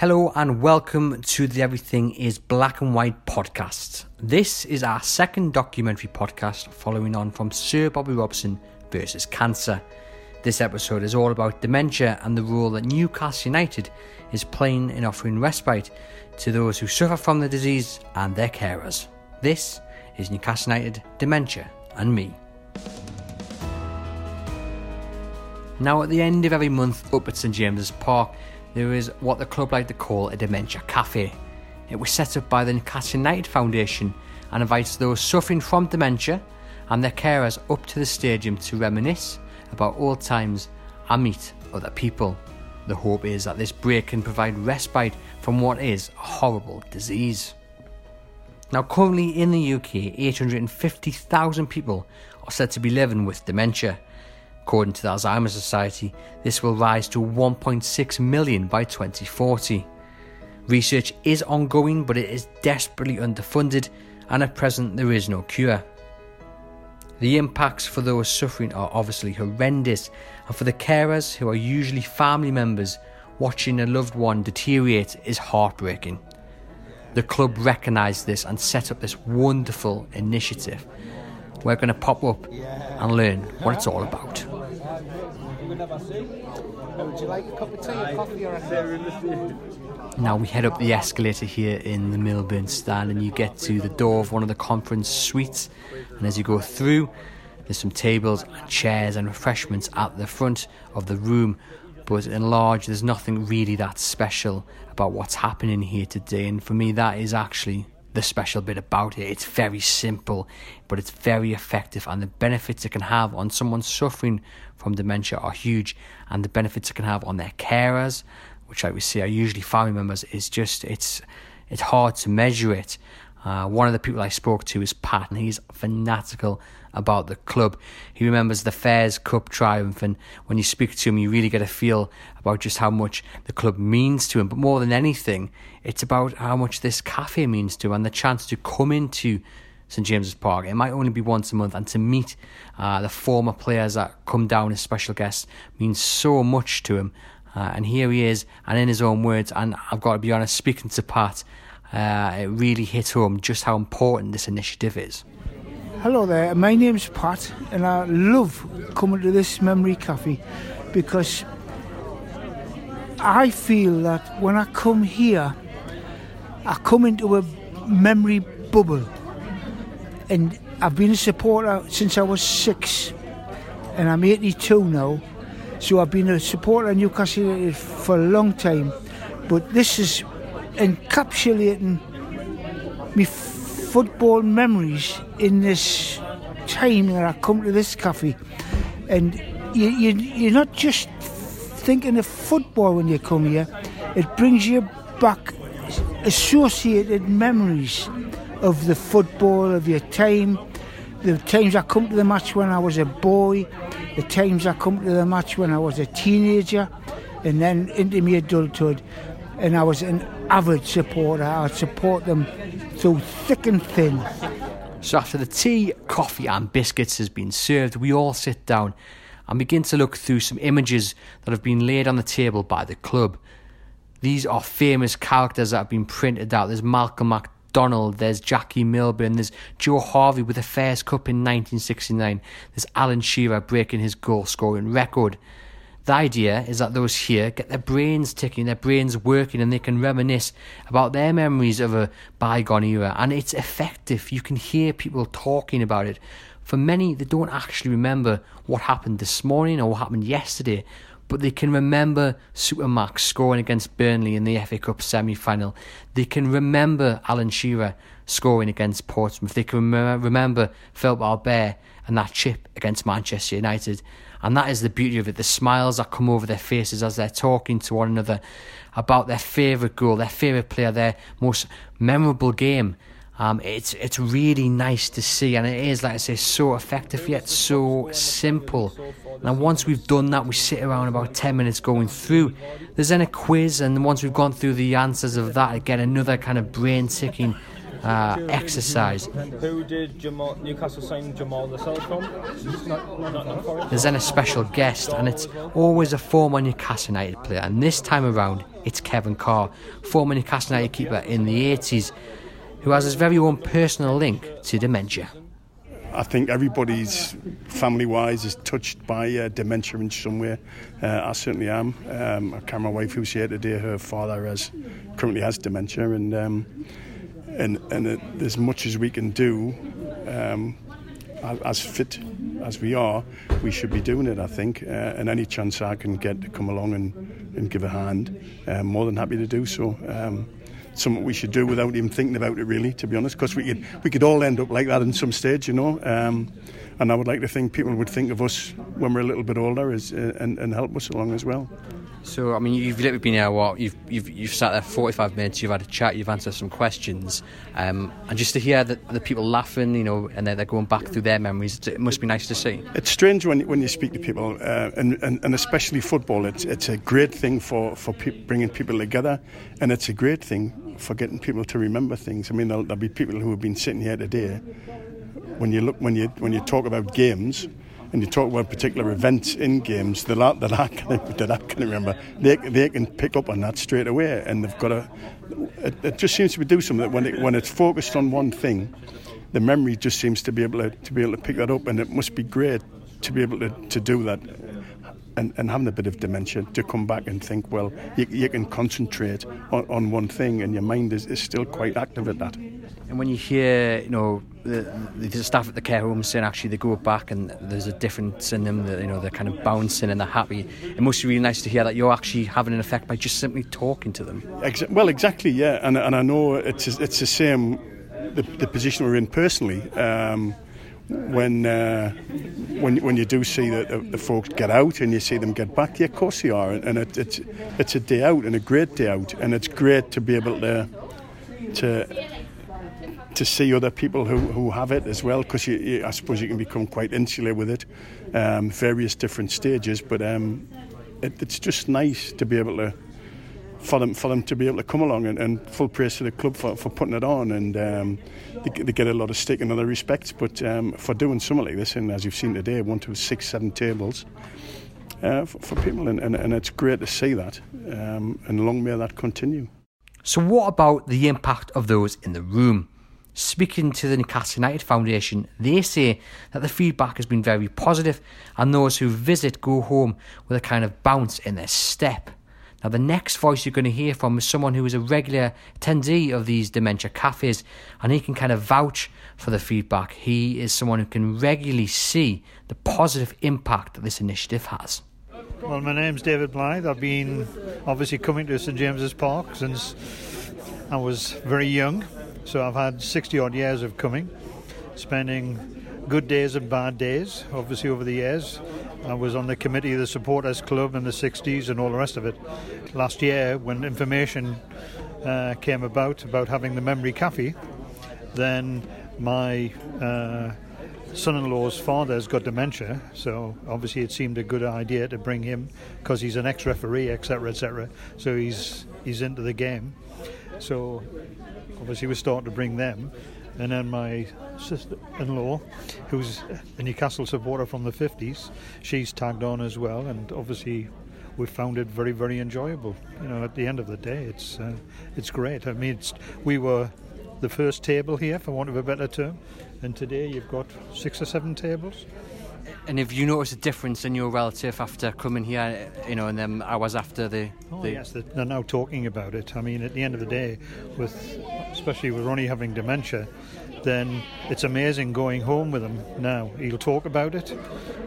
Hello and welcome to the Everything is Black and White podcast. This is our second documentary podcast following on from Sir Bobby Robson versus cancer. This episode is all about dementia and the role that Newcastle United is playing in offering respite to those who suffer from the disease and their carers. This is Newcastle United Dementia and Me. Now, at the end of every month up at St James's Park, there is what the club like to call a dementia cafe. It was set up by the Newcastle United Foundation and invites those suffering from dementia and their carers up to the stadium to reminisce about old times and meet other people. The hope is that this break can provide respite from what is a horrible disease. Now, currently in the UK, 850,000 people are said to be living with dementia. According to the Alzheimer's Society, this will rise to 1.6 million by 2040. Research is ongoing, but it is desperately underfunded, and at present there is no cure. The impacts for those suffering are obviously horrendous, and for the carers, who are usually family members, watching a loved one deteriorate is heartbreaking. The club recognised this and set up this wonderful initiative. We're going to pop up and learn what it's all about. Would you like a cup of tea or coffee or anything? Now we head up the escalator here in the Milburn stand, and you get to the door of one of the conference suites. And as you go through, there's some tables and chairs and refreshments at the front of the room. But in large, there's nothing really that special about what's happening here today. And for me, that is actually the special bit about it. It's very simple, but it's very effective, and the benefits it can have on someone suffering from dementia are huge, and the benefits it can have on their carers, which I would say are usually family members, is just it's it's hard to measure it. Uh, one of the people I spoke to is Pat, and he's fanatical about the club. He remembers the Fairs Cup triumph, and when you speak to him, you really get a feel about just how much the club means to him. But more than anything, it's about how much this cafe means to him and the chance to come into St James's Park. It might only be once a month, and to meet uh, the former players that come down as special guests means so much to him. Uh, and here he is, and in his own words, and I've got to be honest, speaking to Pat, uh, it really hit home just how important this initiative is. Hello there, my name's Pat, and I love coming to this memory cafe because I feel that when I come here, I come into a memory bubble. And I've been a supporter since I was six, and I'm 82 now. So I've been a supporter of Newcastle for a long time. But this is encapsulating my football memories in this time that I come to this cafe. And you, you, you're not just thinking of football when you come here, it brings you back associated memories of the football, of your time, the times I come to the match when I was a boy, the times I come to the match when I was a teenager, and then into my adulthood. And I was an avid supporter. I'd support them through thick and thin. So after the tea, coffee, and biscuits has been served, we all sit down and begin to look through some images that have been laid on the table by the club. These are famous characters that have been printed out. There's Malcolm Macdonald, there's Jackie Milburn, there's Joe Harvey with the Fairs Cup in 1969, there's Alan Shearer breaking his goal scoring record. The idea is that those here get their brains ticking, their brains working, and they can reminisce about their memories of a bygone era. And it's effective. You can hear people talking about it. For many, they don't actually remember what happened this morning or what happened yesterday, but they can remember Supermac scoring against Burnley in the FA Cup semi final. They can remember Alan Shearer scoring against Portsmouth. They can remember Philippe Albert and that chip against Manchester United. And that is the beauty of it. The smiles that come over their faces as they're talking to one another about their favourite goal, their favourite player, their most memorable game. Um, it's it's really nice to see, and it is, like I say, so effective yet so simple. Now, once we've done that, we sit around about 10 minutes going through. There's then a quiz, and once we've gone through the answers of that, again, another kind of brain ticking uh, exercise. Who did Jamal, Newcastle sign Jamal Lascelles from? Not, not, not There's then a special guest, and it's always a former Newcastle United player. And this time around, it's Kevin Carr, former Newcastle United keeper in the 80s, who has his very own personal link to dementia. I think everybody's family wise is touched by uh, dementia in some way. Uh, I certainly am. Um, I can't my wife who's here today, her father has currently has dementia, and um, and and it, as much as we can do, um, as fit as we are, we should be doing it. I think, uh, and any chance I can get to come along and, and give a hand, I'm more than happy to do so. Um, something we should do without even thinking about it, really, to be honest, because we could, we could all end up like that in some stage, you know. Um, and I would like to think people would think of us when we're a little bit older as, uh, and, and help us along as well. So, I mean, you've literally been here, what? You've, you've, you've sat there 45 minutes, you've had a chat, you've answered some questions. Um, and just to hear the, the people laughing, you know, and they're, they're going back through their memories, it must be nice to see. It's strange when, when you speak to people, uh, and, and, and especially football. It's, it's a great thing for, for pe- bringing people together, and it's a great thing for getting people to remember things. I mean, there'll, there'll be people who have been sitting here today. When you look, when you when you talk about games, and you talk about particular events in games I, that I can I can remember, they they can pick up on that straight away, and they've got a. It, it just seems to be do something that when it, when it's focused on one thing, the memory just seems to be able to, to be able to pick that up, and it must be great to be able to, to do that. And, and having a bit of dementia to come back and think, well, you, you can concentrate on, on one thing, and your mind is, is still quite active at that. And when you hear, you know, the, the staff at the care home saying actually they go back and there's a difference in them, that you know they're kind of bouncing and they're happy. It must be really nice to hear that you're actually having an effect by just simply talking to them. Well, exactly, yeah, and and I know it's it's the same the, the position we're in personally. Um, when uh, when when you do see that the, the, folks get out and you see them get back, yeah, of course they are, and, and it, it's it's a day out and a great day out, and it's great to be able to to to see other people who, who have it as well, because I suppose you can become quite insular with it, um, various different stages. But um, it, it's just nice to be able to for them for them to be able to come along and, and full praise to the club for, for putting it on and um, they, they, get a lot of stick in other respects but um, for doing something like this and as you've seen today one two six seven tables uh, for, for, people and, and, and, it's great to see that um, and long may that continue so what about the impact of those in the room Speaking to the Newcastle United Foundation, they say that the feedback has been very positive and those who visit go home with a kind of bounce in their step. Now, the next voice you're going to hear from is someone who is a regular attendee of these dementia cafes and he can kind of vouch for the feedback. He is someone who can regularly see the positive impact that this initiative has. Well, my name's David Blythe. I've been obviously coming to St James's Park since I was very young. So I've had 60 odd years of coming, spending good days and bad days, obviously, over the years. I was on the committee of the Supporters Club in the 60s and all the rest of it. Last year, when information uh, came about about having the Memory Cafe, then my uh, son-in-law's father has got dementia, so obviously it seemed a good idea to bring him because he's an ex-referee, etc., etc. So he's he's into the game. So obviously we're starting to bring them. And then my sister-in-law, who's a Newcastle supporter from the 50s, she's tagged on as well. And obviously we found it very, very enjoyable. You know, at the end of the day, it's uh, it's great. I mean, we were the first table here, for want of a better term, and today you've got six or seven tables. And have you noticed a difference in your relative after coming here, you know, and then hours after the... Oh, yes, they're now talking about it. I mean, at the end of the day, with especially with Ronnie having dementia, then it's amazing going home with him now. He'll talk about it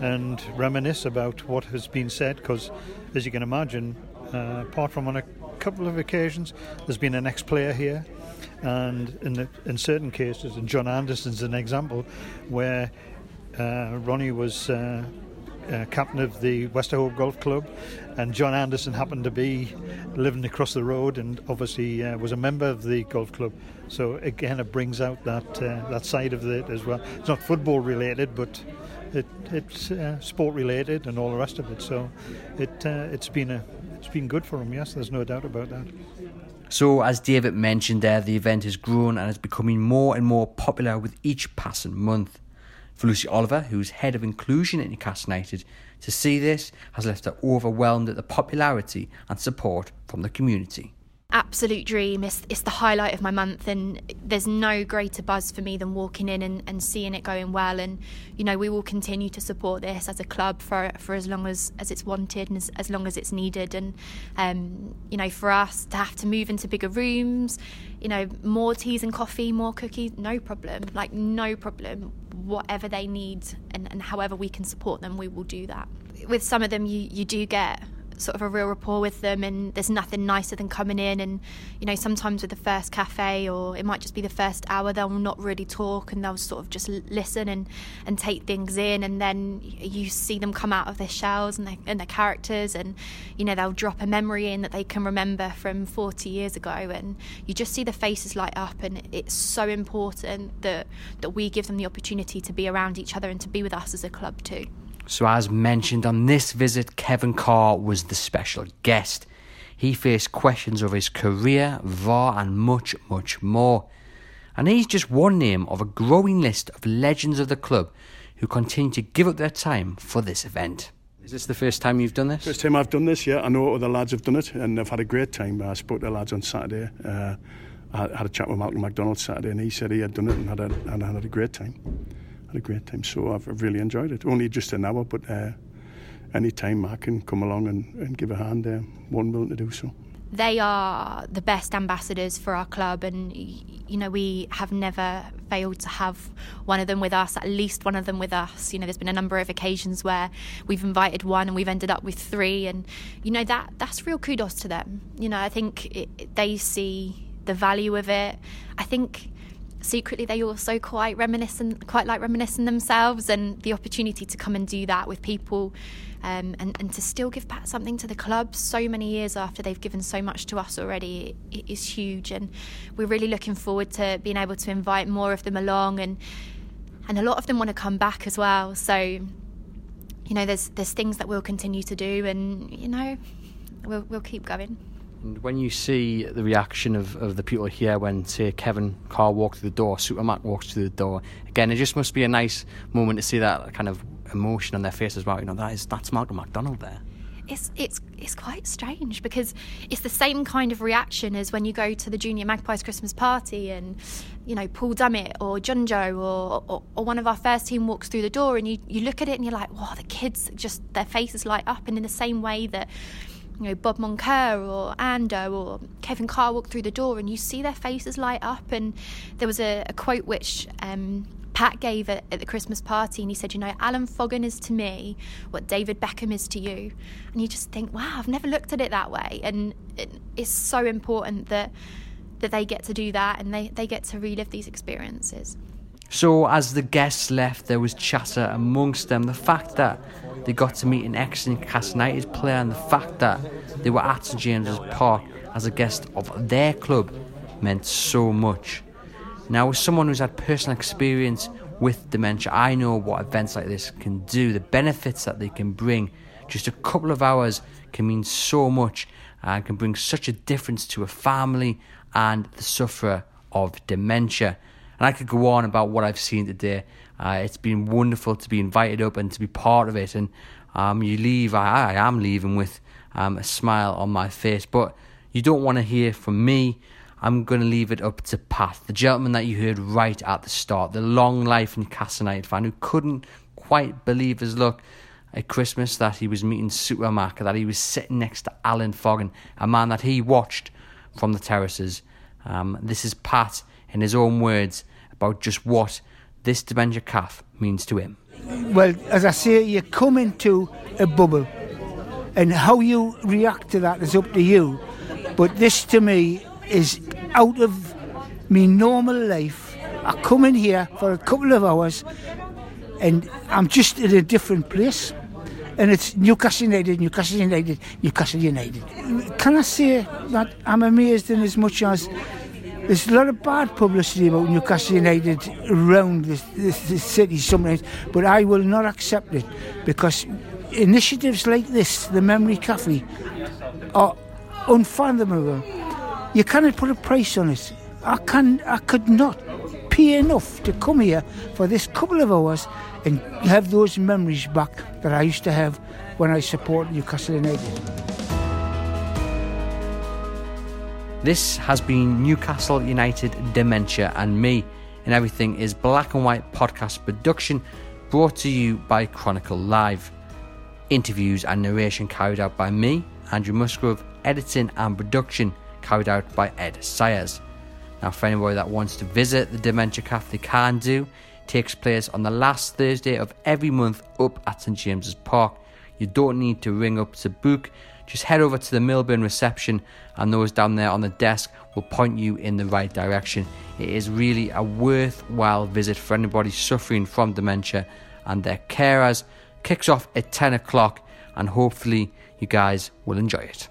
and reminisce about what has been said, because, as you can imagine, uh, apart from on a couple of occasions, there's been an ex-player here, and in, the, in certain cases, and John Anderson's an example, where Ronnie was uh, uh, captain of the Westerhope Golf Club, and John Anderson happened to be living across the road and obviously uh, was a member of the golf club. So again, it brings out that uh, that side of it as well. It's not football related, but it, it's uh, sport related and all the rest of it. So it uh, it's been a it's been good for him. Yes, there's no doubt about that. So, as David mentioned there, the event has grown and is becoming more and more popular with each passing month. For Lucy Oliver, who's head of inclusion at Newcastle to see this has left her overwhelmed at the popularity and support from the community absolute dream. It's, it's the highlight of my month, and there's no greater buzz for me than walking in and, and seeing it going well. And you know, we will continue to support this as a club for for as long as, as it's wanted and as, as long as it's needed. And um, you know, for us to have to move into bigger rooms, you know, more teas and coffee, more cookies, no problem. Like no problem. Whatever they need and, and however we can support them, we will do that. With some of them, you you do get sort of a real rapport with them and there's nothing nicer than coming in and you know sometimes with the first cafe or it might just be the first hour they'll not really talk and they'll sort of just listen and and take things in and then you see them come out of their shells and their, and their characters and you know they'll drop a memory in that they can remember from 40 years ago and you just see the faces light up and it's so important that that we give them the opportunity to be around each other and to be with us as a club too so, as mentioned on this visit, Kevin Carr was the special guest. He faced questions of his career, VAR, and much, much more. And he's just one name of a growing list of legends of the club who continue to give up their time for this event. Is this the first time you've done this? First time I've done this, yeah. I know other lads have done it and I've had a great time. I spoke to the lads on Saturday. Uh, I had a chat with Malcolm Macdonald Saturday and he said he had done it and had a, and had a great time had a great time. So I've, really enjoyed it. Only just an hour, but uh, any time I can come along and, and give a hand, uh, one willing to do so. They are the best ambassadors for our club, and you know we have never failed to have one of them with us, at least one of them with us. You know, there's been a number of occasions where we've invited one and we've ended up with three, and you know that that's real kudos to them. You know, I think it, they see the value of it. I think secretly they also quite reminiscent quite like reminiscing themselves and the opportunity to come and do that with people um, and, and to still give back something to the club. So many years after they've given so much to us already it is huge. And we're really looking forward to being able to invite more of them along and and a lot of them want to come back as well. So you know there's there's things that we'll continue to do and you know we'll we'll keep going and when you see the reaction of, of the people here when, say, Kevin Carr walks through the door, Supermac walks through the door, again, it just must be a nice moment to see that kind of emotion on their face as well. You know, that is that's Malcolm Macdonald there. It's it's it's quite strange because it's the same kind of reaction as when you go to the Junior Magpies Christmas party and you know Paul Dummett or Jonjo or, or, or one of our first team walks through the door and you you look at it and you're like, wow, the kids just their faces light up and in the same way that you know Bob Moncur or Ando or Kevin Carr walk through the door and you see their faces light up. And there was a, a quote which um, Pat gave at, at, the Christmas party, and he said, "You know, Alan Foggon is to me what David Beckham is to you." And you just think, "Wow, I've never looked at it that way." And it, it's so important that that they get to do that and they, they get to relive these experiences. So, as the guests left, there was chatter amongst them. The fact that they got to meet an ex-Newcastle United player, and the fact that they were at St James's Park as a guest of their club meant so much. Now, as someone who's had personal experience with dementia, I know what events like this can do, the benefits that they can bring. Just a couple of hours can mean so much and can bring such a difference to a family and the sufferer of dementia. And I could go on about what I've seen today. Uh, it's been wonderful to be invited up and to be part of it. And um, you leave, I, I am leaving with um, a smile on my face. But you don't want to hear from me. I'm going to leave it up to Pat, the gentleman that you heard right at the start, the long life Newcastle United fan who couldn't quite believe his luck at Christmas that he was meeting Supermac, that he was sitting next to Alan Foggon, a man that he watched from the terraces. Um, this is Pat in his own words about just what this dementia calf means to him. Well, as I say, you come into a bubble, and how you react to that is up to you. But this to me is out of me normal life. I come in here for a couple of hours, and I'm just in a different place. and it's Newcastle United, Newcastle United, Newcastle United. Can I say that I'm amazed in as much as there's a lot of bad publicity about Newcastle United around the city sometimes, but I will not accept it because initiatives like this, the Memory Cafe, are unfathomable. You cannot put a price on it. I can, I could not pay enough to come here for this couple of hours and have those memories back that I used to have when I supported Newcastle United. This has been Newcastle United Dementia and me, and everything is Black and White podcast production brought to you by Chronicle Live. Interviews and narration carried out by me, Andrew Musgrove, editing and production carried out by Ed Sayers. Now, for anybody that wants to visit the Dementia Cafe, they can do. Takes place on the last Thursday of every month up at St James's Park. You don't need to ring up to book just head over to the Milburn reception and those down there on the desk will point you in the right direction. It is really a worthwhile visit for anybody suffering from dementia and their carers. Kicks off at 10 o'clock and hopefully you guys will enjoy it.